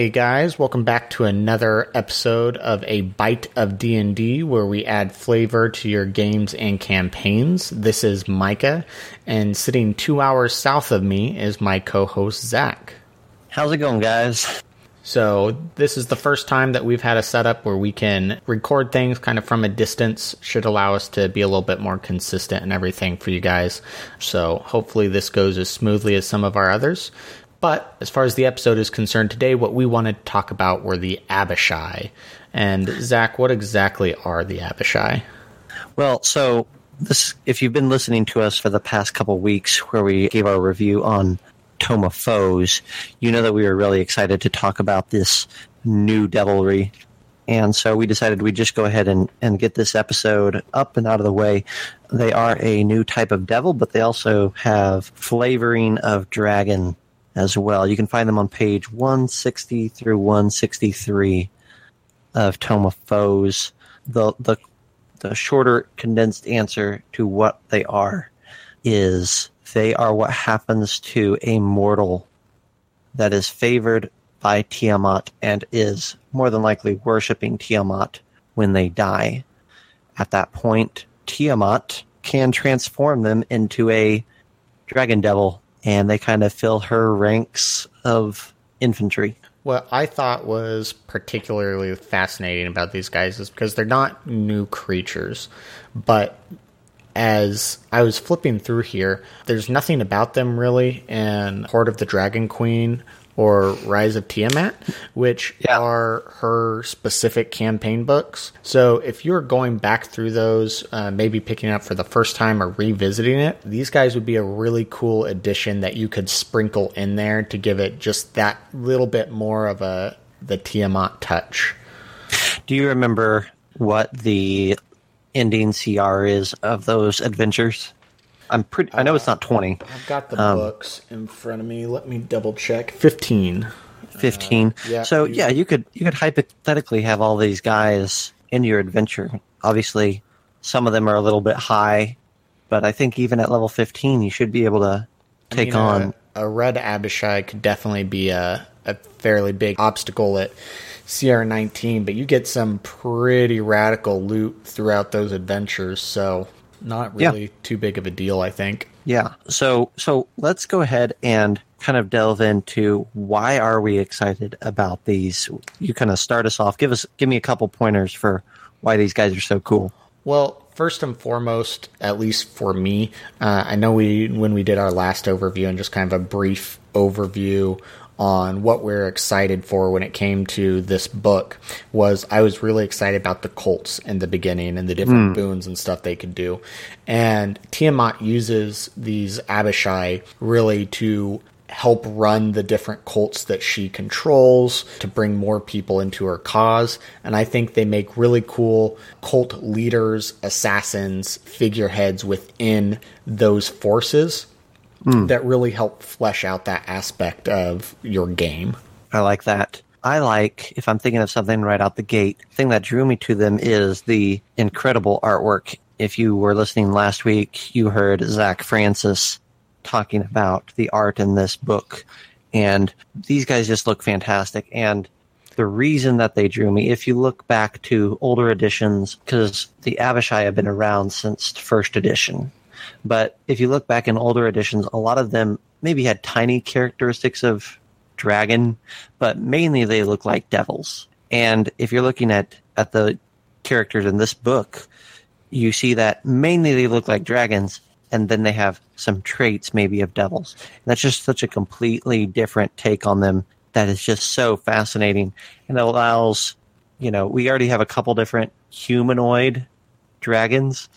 Hey guys, welcome back to another episode of a bite of D&D where we add flavor to your games and campaigns. This is Micah and sitting 2 hours south of me is my co-host Zach. How's it going, guys? So, this is the first time that we've had a setup where we can record things kind of from a distance. Should allow us to be a little bit more consistent and everything for you guys. So, hopefully, this goes as smoothly as some of our others. But as far as the episode is concerned today, what we wanted to talk about were the Abishai. And Zach, what exactly are the Abishai? Well, so this, if you've been listening to us for the past couple weeks, where we gave our review on Tome of Foes, you know that we were really excited to talk about this new devilry. And so we decided we'd just go ahead and, and get this episode up and out of the way. They are a new type of devil, but they also have flavoring of dragon as well. You can find them on page 160 through 163 of Foes. The, the, the shorter, condensed answer to what they are is they are what happens to a mortal that is favored by Tiamat and is more than likely worshiping Tiamat when they die. At that point, Tiamat can transform them into a dragon devil and they kind of fill her ranks of infantry. What I thought was particularly fascinating about these guys is because they're not new creatures, but as I was flipping through here, there's nothing about them really in Hoard of the Dragon Queen or Rise of Tiamat, which yeah. are her specific campaign books. So if you're going back through those, uh, maybe picking up for the first time or revisiting it, these guys would be a really cool addition that you could sprinkle in there to give it just that little bit more of a the Tiamat touch. Do you remember what the ending CR is of those adventures? I'm pretty. I know it's not twenty. I've got the um, books in front of me. Let me double check. Fifteen. Fifteen. Uh, yeah. So you, yeah, you could you could hypothetically have all these guys in your adventure. Obviously, some of them are a little bit high, but I think even at level fifteen, you should be able to take on a, a red Abishai could definitely be a a fairly big obstacle at CR nineteen. But you get some pretty radical loot throughout those adventures. So not really yeah. too big of a deal, I think. Yeah. So so let's go ahead and kind of delve into why are we excited about these? You kind of start us off. Give us give me a couple pointers for why these guys are so cool. Well, first and foremost, at least for me, uh, I know we when we did our last overview and just kind of a brief overview on what we're excited for when it came to this book was I was really excited about the cults in the beginning and the different mm. boons and stuff they could do. And Tiamat uses these Abishai really to help run the different cults that she controls to bring more people into her cause. And I think they make really cool cult leaders, assassins, figureheads within those forces mm. that really help flesh out that aspect of your game. I like that. I like, if I'm thinking of something right out the gate, the thing that drew me to them is the incredible artwork. If you were listening last week, you heard Zach Francis talking about the art in this book. And these guys just look fantastic. And the reason that they drew me, if you look back to older editions, because the Abishai have been around since first edition. But if you look back in older editions, a lot of them maybe had tiny characteristics of dragon, but mainly they look like devils. And if you're looking at, at the characters in this book, you see that mainly they look like dragons, and then they have some traits maybe of devils. And that's just such a completely different take on them that is just so fascinating and it allows, you know, we already have a couple different humanoid dragons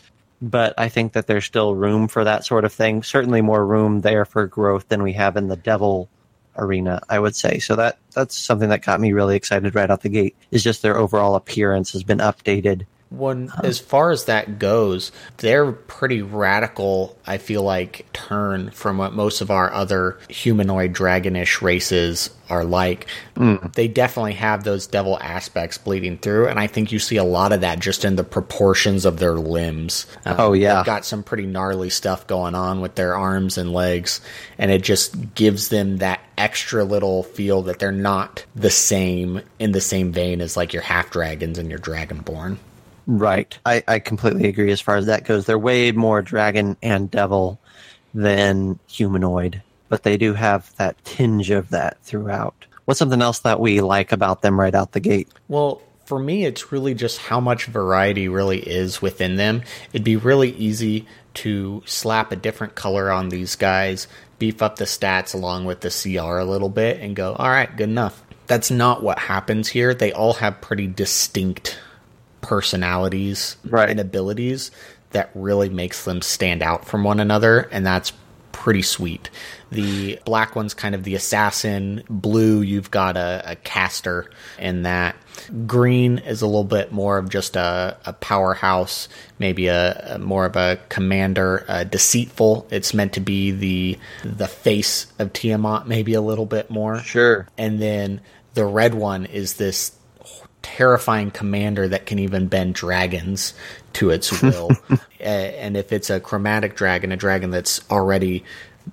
but I think that there's still room for that sort of thing. Certainly more room there for growth than we have in the devil arena, I would say. So that that's something that got me really excited right out the gate. Is just their overall appearance has been updated When as far as that goes, they're pretty radical. I feel like turn from what most of our other humanoid dragonish races are like. They definitely have those devil aspects bleeding through, and I think you see a lot of that just in the proportions of their limbs. Uh, Oh, yeah. they've got some pretty gnarly stuff going on with their arms and legs, and it just gives them that extra little feel that they're not the same in the same vein as like your half dragons and your dragonborn. Right. I, I completely agree as far as that goes. They're way more dragon and devil than humanoid, but they do have that tinge of that throughout. What's something else that we like about them right out the gate? Well, for me, it's really just how much variety really is within them. It'd be really easy to slap a different color on these guys, beef up the stats along with the CR a little bit, and go, all right, good enough. That's not what happens here. They all have pretty distinct personalities Right. and abilities that really makes them stand out from one another, and that's pretty sweet. The black one's kind of the assassin. Blue, you've got a, a caster, and that green is a little bit more of just a, a powerhouse, maybe a, a more of a commander, uh, deceitful. It's meant to be the the face of Tiamat, maybe a little bit more Sure. and then the red one is this terrifying commander that can even bend dragons to its will. And if it's a chromatic dragon, a dragon that's already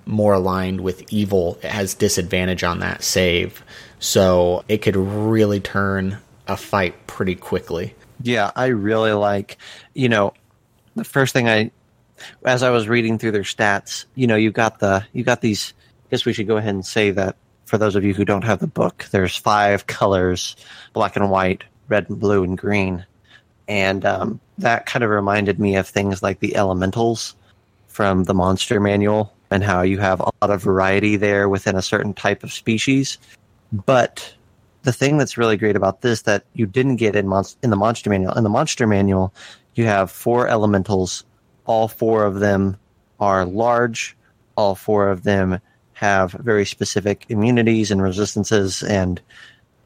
more aligned with evil, it has disadvantage on that save. So it could really turn a fight pretty quickly. Yeah, I really like, you know, the first thing I, as I was reading through their stats, you know, you got the, you got these, I guess we should go ahead and say that for those of you who don't have the book, there's five colors, black and white, red and blue and green. And um, that kind of reminded me of things like the elementals from the monster manual and how you have a lot of variety there within a certain type of species. But the thing that's really great about this that you didn't get in mon- in the monster manual in the monster manual you have four elementals all four of them are large all four of them have very specific immunities and resistances and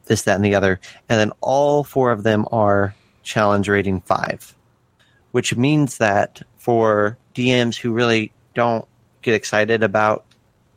this that and the other and then all four of them are challenge rating 5 which means that for DMs who really don't get excited about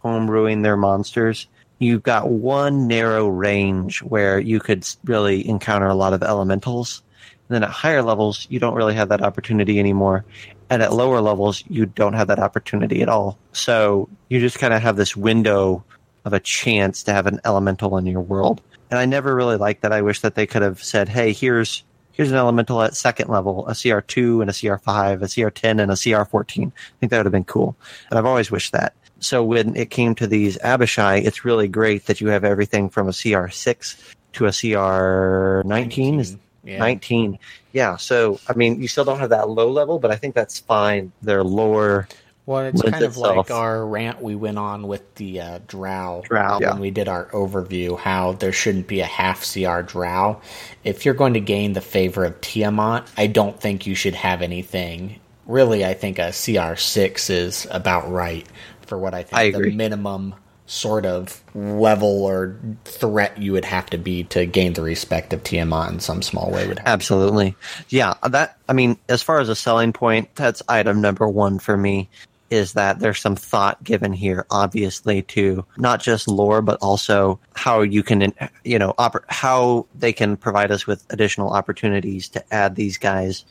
homebrewing their monsters, you've got one narrow range where you could really encounter a lot of elementals. And then at higher levels, you don't really have that opportunity anymore. And at lower levels, you don't have that opportunity at all. So you just kind of have this window of a chance to have an elemental in your world. And I never really liked that. I wish that they could have said, hey, here's here's an elemental at second level, a CR2 and a CR5, a CR10 and a CR14. I think that would have been cool. And I've always wished that. So when it came to these Abishai, it's really great that you have everything from a CR6 to a CR19. Is Yeah. 19. Yeah. So, I mean, you still don't have that low level, but I think that's fine. Their lower Well, it's kind of like our rant we went on with the uh, drow, Drow, when yeah. we did our overview. How there shouldn't be a half CR drow. If you're going to gain the favor of Tiamat, I don't think you should have anything. Really, I think a CR six is about right for what I think I the minimum sort of level or threat you would have to be to gain the respect of Tiamat in some small way. Would have. Absolutely. Yeah, that I mean, as far as a selling point, that's item number 1 for me is that there's some thought given here obviously to not just lore but also how you can you know oper- how they can provide us with additional opportunities to add these guys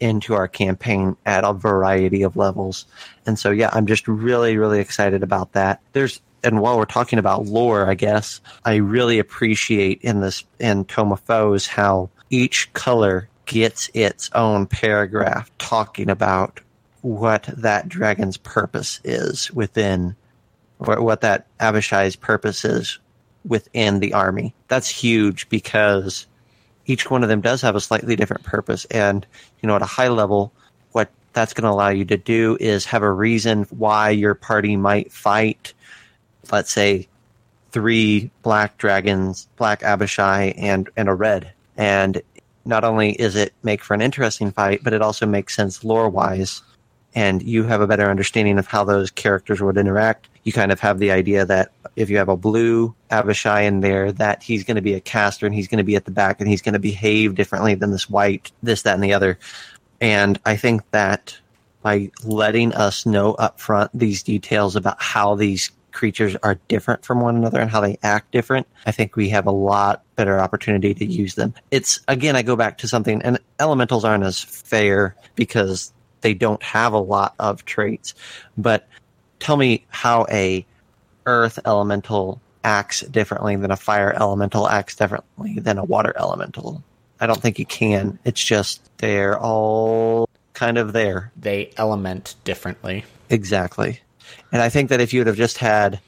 into our campaign at a variety of levels. And so yeah, I'm just really really excited about that. There's and while we're talking about lore, I guess I really appreciate in this in Tome of Foes how each color gets its own paragraph talking about what that dragon's purpose is within, or what that Abishai's purpose is within the army. That's huge because each one of them does have a slightly different purpose. And, you know, at a high level, what that's going to allow you to do is have a reason why your party might fight, let's say, three black dragons, black Abishai, and, and a red. And not only is it make for an interesting fight, but it also makes sense lore wise and you have a better understanding of how those characters would interact. You kind of have the idea that if you have a blue Abishai in there, that he's going to be a caster and he's going to be at the back and he's going to behave differently than this white, this, that, and the other. And I think that by letting us know up front these details about how these creatures are different from one another and how they act different, I think we have a lot better opportunity to use them. It's again, I go back to something, and elementals aren't as fair because they don't have a lot of traits. But tell me how a earth elemental acts differently than a fire elemental acts differently than a water elemental. I don't think you can. It's just they're all kind of there. They element differently. Exactly. And I think that if you would have just had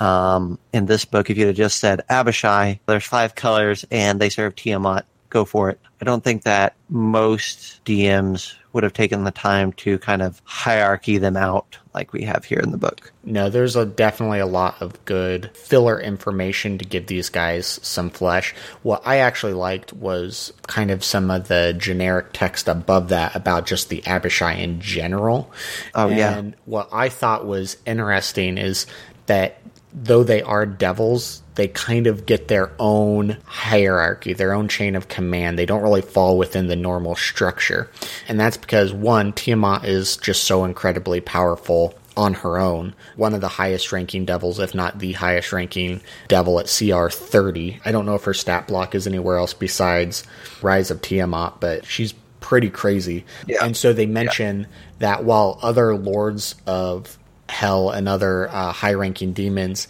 um, in this book, if you'd have just said Abishai, there's five colors and they serve Tiamat, go for it. I don't think that most DMs would have taken the time to kind of hierarchy them out like we have here in the book. No, there's a, definitely a lot of good filler information to give these guys some flesh. What I actually liked was kind of some of the generic text above that about just the Abishai in general. Oh, yeah. and yeah. what I thought was interesting is that though they are devils, they kind of get their own hierarchy, their own chain of command. They don't really fall within the normal structure. And that's because, one, Tiamat is just so incredibly powerful on her own. One of the highest ranking devils, if not the highest ranking devil at CR 30. I don't know if her stat block is anywhere else besides Rise of Tiamat, but she's pretty crazy. Yeah. And so they mention that while other lords of hell and other uh, high ranking demons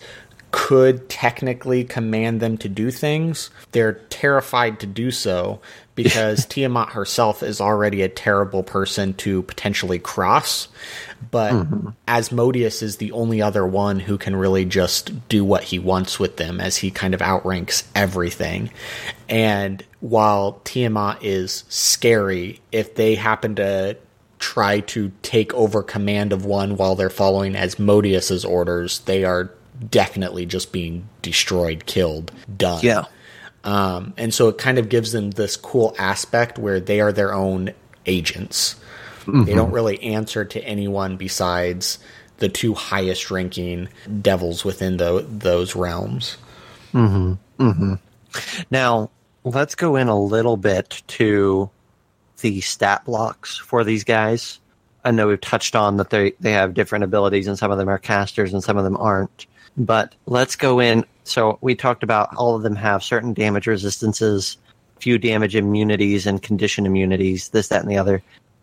could technically command them to do things, they're terrified to do so because Tiamat herself is already a terrible person to potentially cross. But Asmodeus is the only other one who can really just do what he wants with them as he kind of outranks everything. And while Tiamat is scary, if they happen to try to take over command of one while they're following Asmodeus's orders, they are definitely just being destroyed, killed, done. Yeah. Um, and so it kind of gives them this cool aspect where they are their own agents. They don't really answer to anyone besides the two highest ranking devils within the, those realms. Mhm. Mhm. Now, let's go in a little bit to the stat blocks for these guys. I know we've touched on that they, they have different abilities and some of them are casters and some of them aren't. But let's go in. So we talked about all of them have certain damage resistances, few damage immunities and condition immunities, this, that, and the other.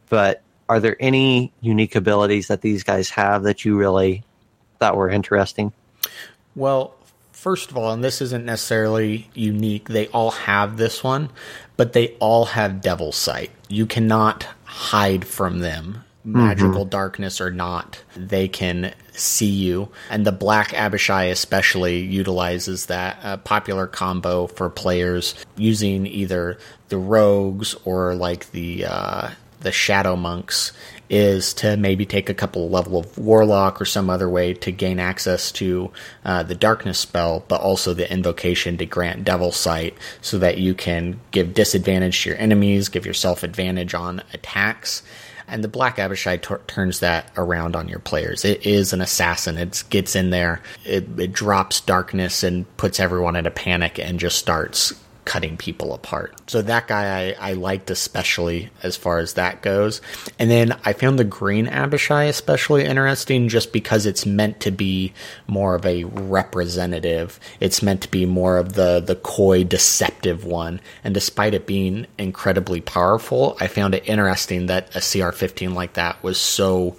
But are there any unique abilities that these guys have that you really thought were interesting? Well, first of all, and this isn't necessarily unique, they all have this one, but they all have Devil Sight. You cannot hide from them. Magical darkness or not, they can see you. And the Black Abishai, especially, utilizes that uh, popular combo for players using either the rogues or like the uh, the shadow monks is to maybe take a couple level of warlock or some other way to gain access to uh, the darkness spell, but also the invocation to grant devil sight so that you can give disadvantage to your enemies, give yourself advantage on attacks. And the Black Abishai t- turns that around on your players. It is an assassin. It gets in there, it, it drops darkness and puts everyone in a panic and just starts cutting people apart. So that guy I, I liked especially as far as that goes. And then I found the green Abishai especially interesting just because it's meant to be more of a representative. It's meant to be more of the the coy deceptive one. And despite it being incredibly powerful, I found it interesting that a CR15 like that was so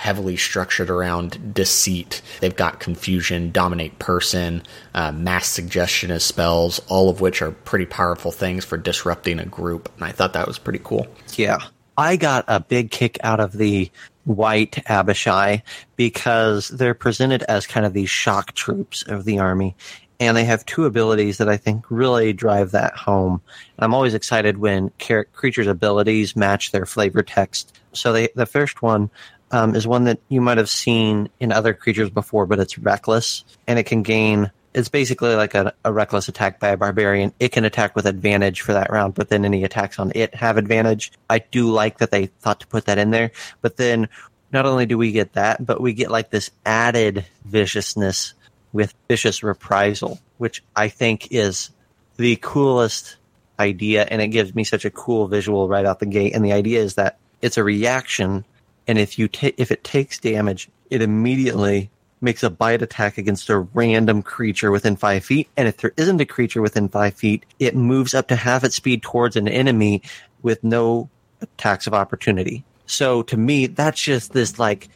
heavily structured around deceit. They've got confusion, dominate person, uh, mass suggestion as spells, all of which are pretty powerful things for disrupting a group. And I thought that was pretty cool. Yeah. I got a big kick out of the white Abishai because they're presented as kind of these shock troops of the army. And they have two abilities that I think really drive that home. And I'm always excited when char- creatures' abilities match their flavor text. So they, the first one um, is one that you might have seen in other creatures before, but it's reckless and it can gain it's basically like a, a, reckless attack by a barbarian. It can attack with advantage for that round, but then any attacks on it have advantage. I do like that they thought to put that in there. But then not only do we get that, but we get like this added viciousness with vicious reprisal, which I think is the coolest idea. And it gives me such a cool visual right out the gate. And the idea is that it's a reaction. And if you ta- if it takes damage, it immediately makes a bite attack against a random creature within five feet. And if there isn't a creature within five feet, it moves up to half its speed towards an enemy with no attacks of opportunity. So to me, that's just this like,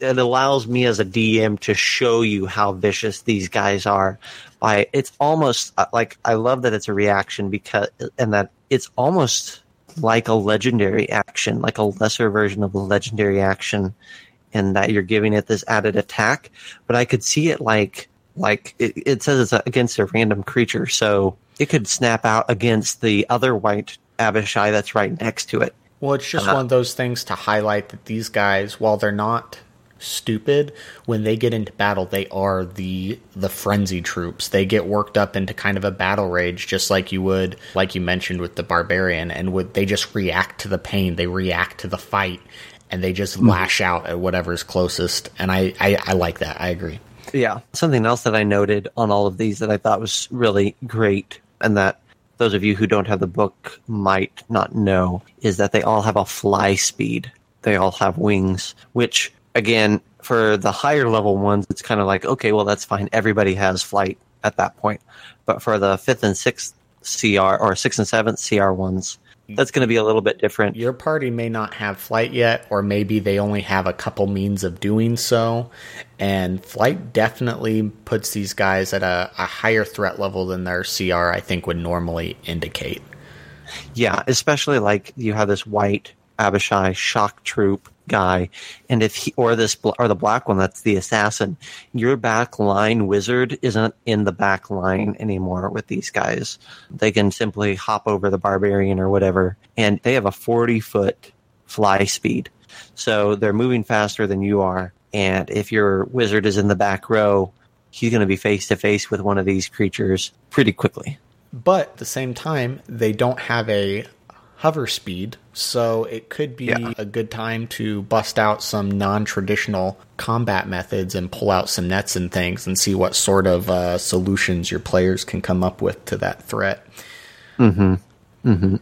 it allows me as a DM to show you how vicious these guys are. By it's almost uh, like I love that it's a reaction because and that it's almost like a legendary action, like a lesser version of a legendary action and that you're giving it this added attack. But I could see it like like it, it says it's against a random creature, so it could snap out against the other white Abishai that's right next to it. Well, it's just uh, one of those things to highlight that these guys, while they're not stupid, when they get into battle, they are the the frenzy troops. They get worked up into kind of a battle rage, just like you would, like you mentioned with the barbarian, and would they just react to the pain? They react to the fight, and they just mm. lash out at whatever's closest. And I, I, I like that. I agree. Yeah. Something else that I noted on all of these that I thought was really great, and that those of you who don't have the book might not know, is that they all have a fly speed. They all have wings, which, again, for the higher level ones, it's kind of like, okay, well, that's fine. Everybody has flight at that point. But for the fifth and sixth CR, or sixth and seventh CR ones, that's going to be a little bit different. Your party may not have flight yet, or maybe they only have a couple means of doing so. And flight definitely puts these guys at a, a higher threat level than their CR, I think, would normally indicate. Yeah, especially like you have this white Abishai shock troop guy, and if he or this or the black one that's the assassin, your back line wizard isn't in the back line anymore with these guys. They can simply hop over the barbarian or whatever, and they have a forty foot fly speed, so they're moving faster than you are. And if your wizard is in the back row, he's going to be face to face with one of these creatures pretty quickly. But at the same time, they don't have a hover speed, so it could be yeah. a good time to bust out some non-traditional combat methods and pull out some nets and things and see what sort of uh, solutions your players can come up with to that threat. Mm-hmm. Mm-hmm.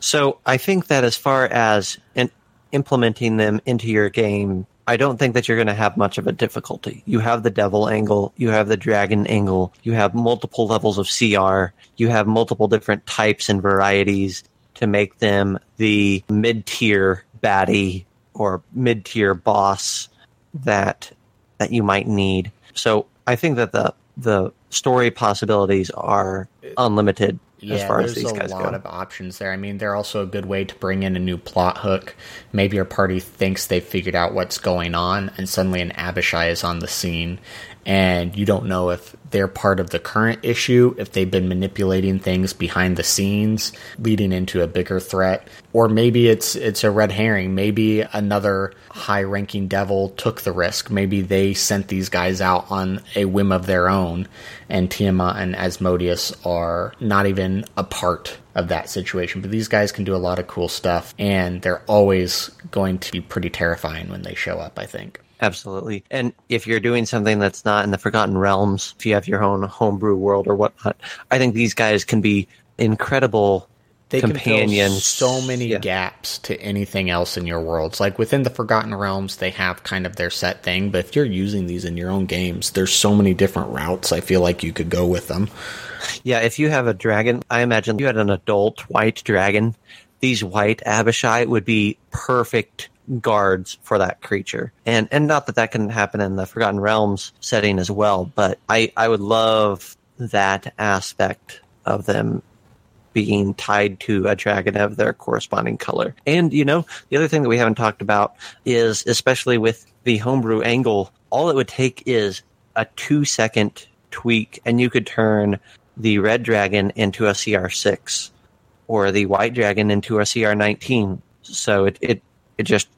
So I think that as far as in implementing them into your game, I don't think that you're going to have much of a difficulty. You have the devil angle, you have the dragon angle, you have multiple levels of CR, you have multiple different types and varieties to make them the mid tier baddie or mid tier boss that that you might need. So I think that the the story possibilities are unlimited yeah, as far as these guys go. There's a lot of options there. I mean, they're also a good way to bring in a new plot hook. Maybe your party thinks they've figured out what's going on, and suddenly an Abishai is on the scene, and you don't know if they're part of the current issue, if they've been manipulating things behind the scenes, leading into a bigger threat, or maybe it's it's a red herring. Maybe another high-ranking devil took the risk. Maybe they sent these guys out on a whim of their own, and Tiamat and Asmodeus are not even a part of that situation. But these guys can do a lot of cool stuff, and they're always going to be pretty terrifying when they show up. I think. Absolutely. And if you're doing something that's not in the Forgotten Realms, if you have your own homebrew world or whatnot, I think these guys can be incredible they companions. so many yeah. gaps to anything else in your worlds. Like within the Forgotten Realms, they have kind of their set thing, but if you're using these in your own games, there's so many different routes I feel like you could go with them. Yeah, if you have a dragon, I imagine you had an adult white dragon. These white Abishai would be perfect guards for that creature. And and not that that can happen in the Forgotten Realms setting as well, but I I would love that aspect of them being tied to a dragon of their corresponding color. And you know, the other thing that we haven't talked about is especially with the homebrew angle, all it would take is a 2 second tweak and you could turn the red dragon into a CR6 or the white dragon into a CR19. So it, it, it just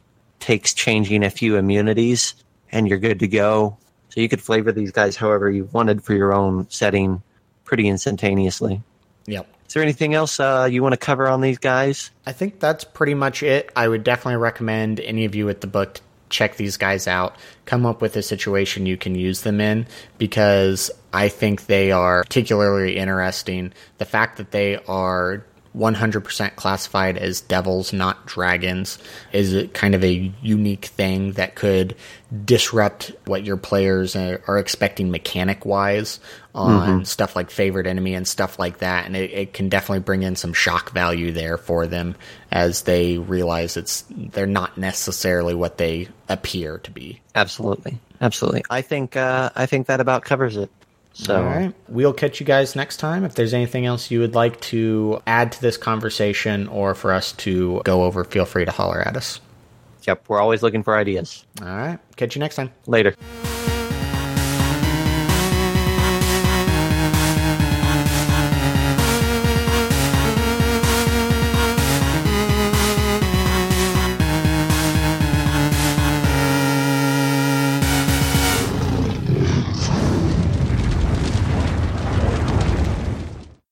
takes changing a few immunities and you're good to go. So you could flavor these guys however you wanted for your own setting pretty instantaneously. Yep. Is there anything else uh, you want to cover on these guys? I think that's pretty much it. I would definitely recommend any of you with the book check these guys out, come up with a situation you can use them in because I think they are particularly interesting. The fact that they are 100% classified as devils, not dragons, is kind of a unique thing that could disrupt what your players are expecting mechanic wise on mm-hmm. stuff like favorite enemy and stuff like that. And it, it, can definitely bring in some shock value there for them as they realize it's they're not necessarily what they appear to be. Absolutely, absolutely. I think uh, I think that about covers it. So, all right, we'll catch you guys next time. If there's anything else you would like to add to this conversation or for us to go over, feel free to holler at us. Yep, we're always looking for ideas. All right, catch you next time. Later.